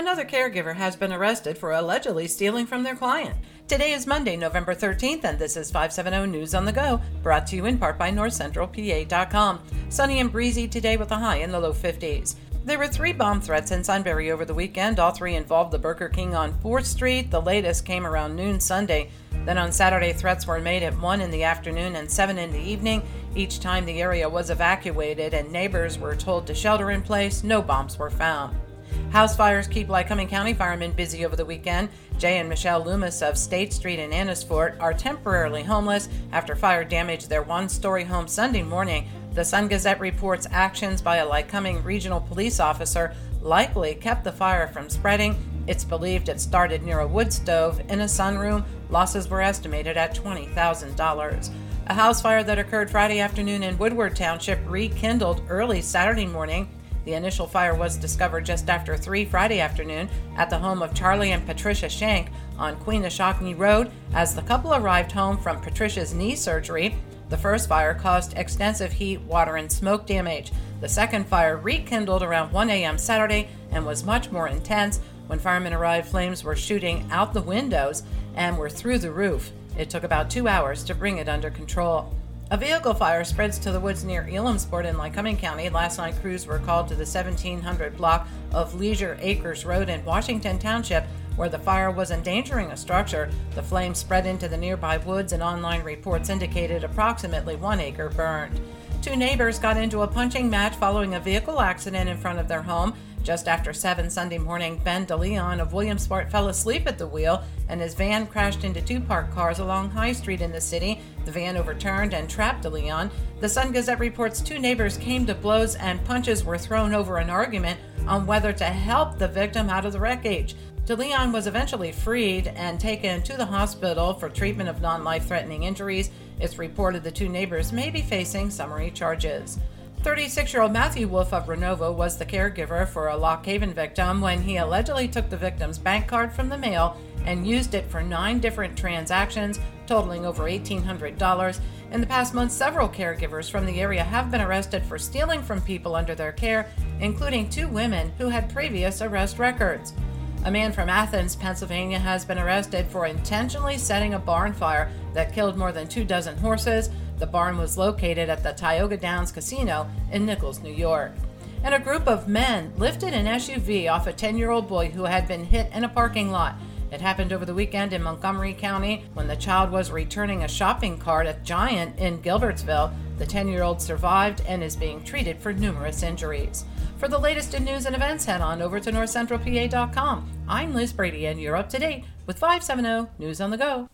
Another caregiver has been arrested for allegedly stealing from their client. Today is Monday, November 13th, and this is 570 News on the Go, brought to you in part by NorthCentralPA.com. Sunny and breezy today with a high in the low 50s. There were three bomb threats in Sunbury over the weekend. All three involved the Burger King on 4th Street. The latest came around noon Sunday. Then on Saturday, threats were made at 1 in the afternoon and 7 in the evening. Each time the area was evacuated and neighbors were told to shelter in place, no bombs were found. House fires keep Lycoming County firemen busy over the weekend. Jay and Michelle Loomis of State Street in Antes Fort are temporarily homeless after fire damaged their one story home Sunday morning. The Sun Gazette reports actions by a Lycoming regional police officer likely kept the fire from spreading. It's believed it started near a wood stove in a sunroom. Losses were estimated at $20,000. A house fire that occurred Friday afternoon in Woodward Township rekindled early Saturday morning. The initial fire was discovered just after 3 Friday afternoon at the home of Charlie and Patricia Shank on Quenshukeny Road as the couple arrived home from Patricia's knee surgery. The first fire caused extensive heat, water, and smoke damage. The second fire rekindled around 1 a.m. Saturday and was much more intense. When firemen arrived, flames were shooting out the windows and were through the roof. It took about two hours to bring it under control. A vehicle fire spreads to the woods near Elimsport in Lycoming County. Last night, crews were called to the 1700 block of Leisure Acres Road in Washington Township, where the fire was endangering a structure. The flames spread into the nearby woods, and online reports indicated approximately one acre burned. Two neighbors got into a punching match following a vehicle accident in front of their home. Just after 7 Sunday morning, Ben DeLeon of Williamsport fell asleep at the wheel and his van crashed into two parked cars along High Street in the city. The van overturned and trapped DeLeon. The Sun Gazette reports two neighbors came to blows and punches were thrown over an argument on whether to help the victim out of the wreckage. DeLeon was eventually freed and taken to the hospital for treatment of non life threatening injuries. It's reported the two neighbors may be facing summary charges. 36 year old Matthew Wolf of Renovo was the caregiver for a Lock Haven victim when he allegedly took the victim's bank card from the mail and used it for nine different transactions, totaling over $1,800. In the past month, several caregivers from the area have been arrested for stealing from people under their care, including two women who had previous arrest records. A man from Athens, Pennsylvania has been arrested for intentionally setting a barn fire that killed more than two dozen horses. The barn was located at the Tioga Downs Casino in Nichols, New York. And a group of men lifted an SUV off a 10 year old boy who had been hit in a parking lot. It happened over the weekend in Montgomery County when the child was returning a shopping cart at Giant in Gilbertsville. The 10 year old survived and is being treated for numerous injuries. For the latest in news and events, head on over to northcentralpa.com. I'm Liz Brady, and you're up to date with 570 News on the Go.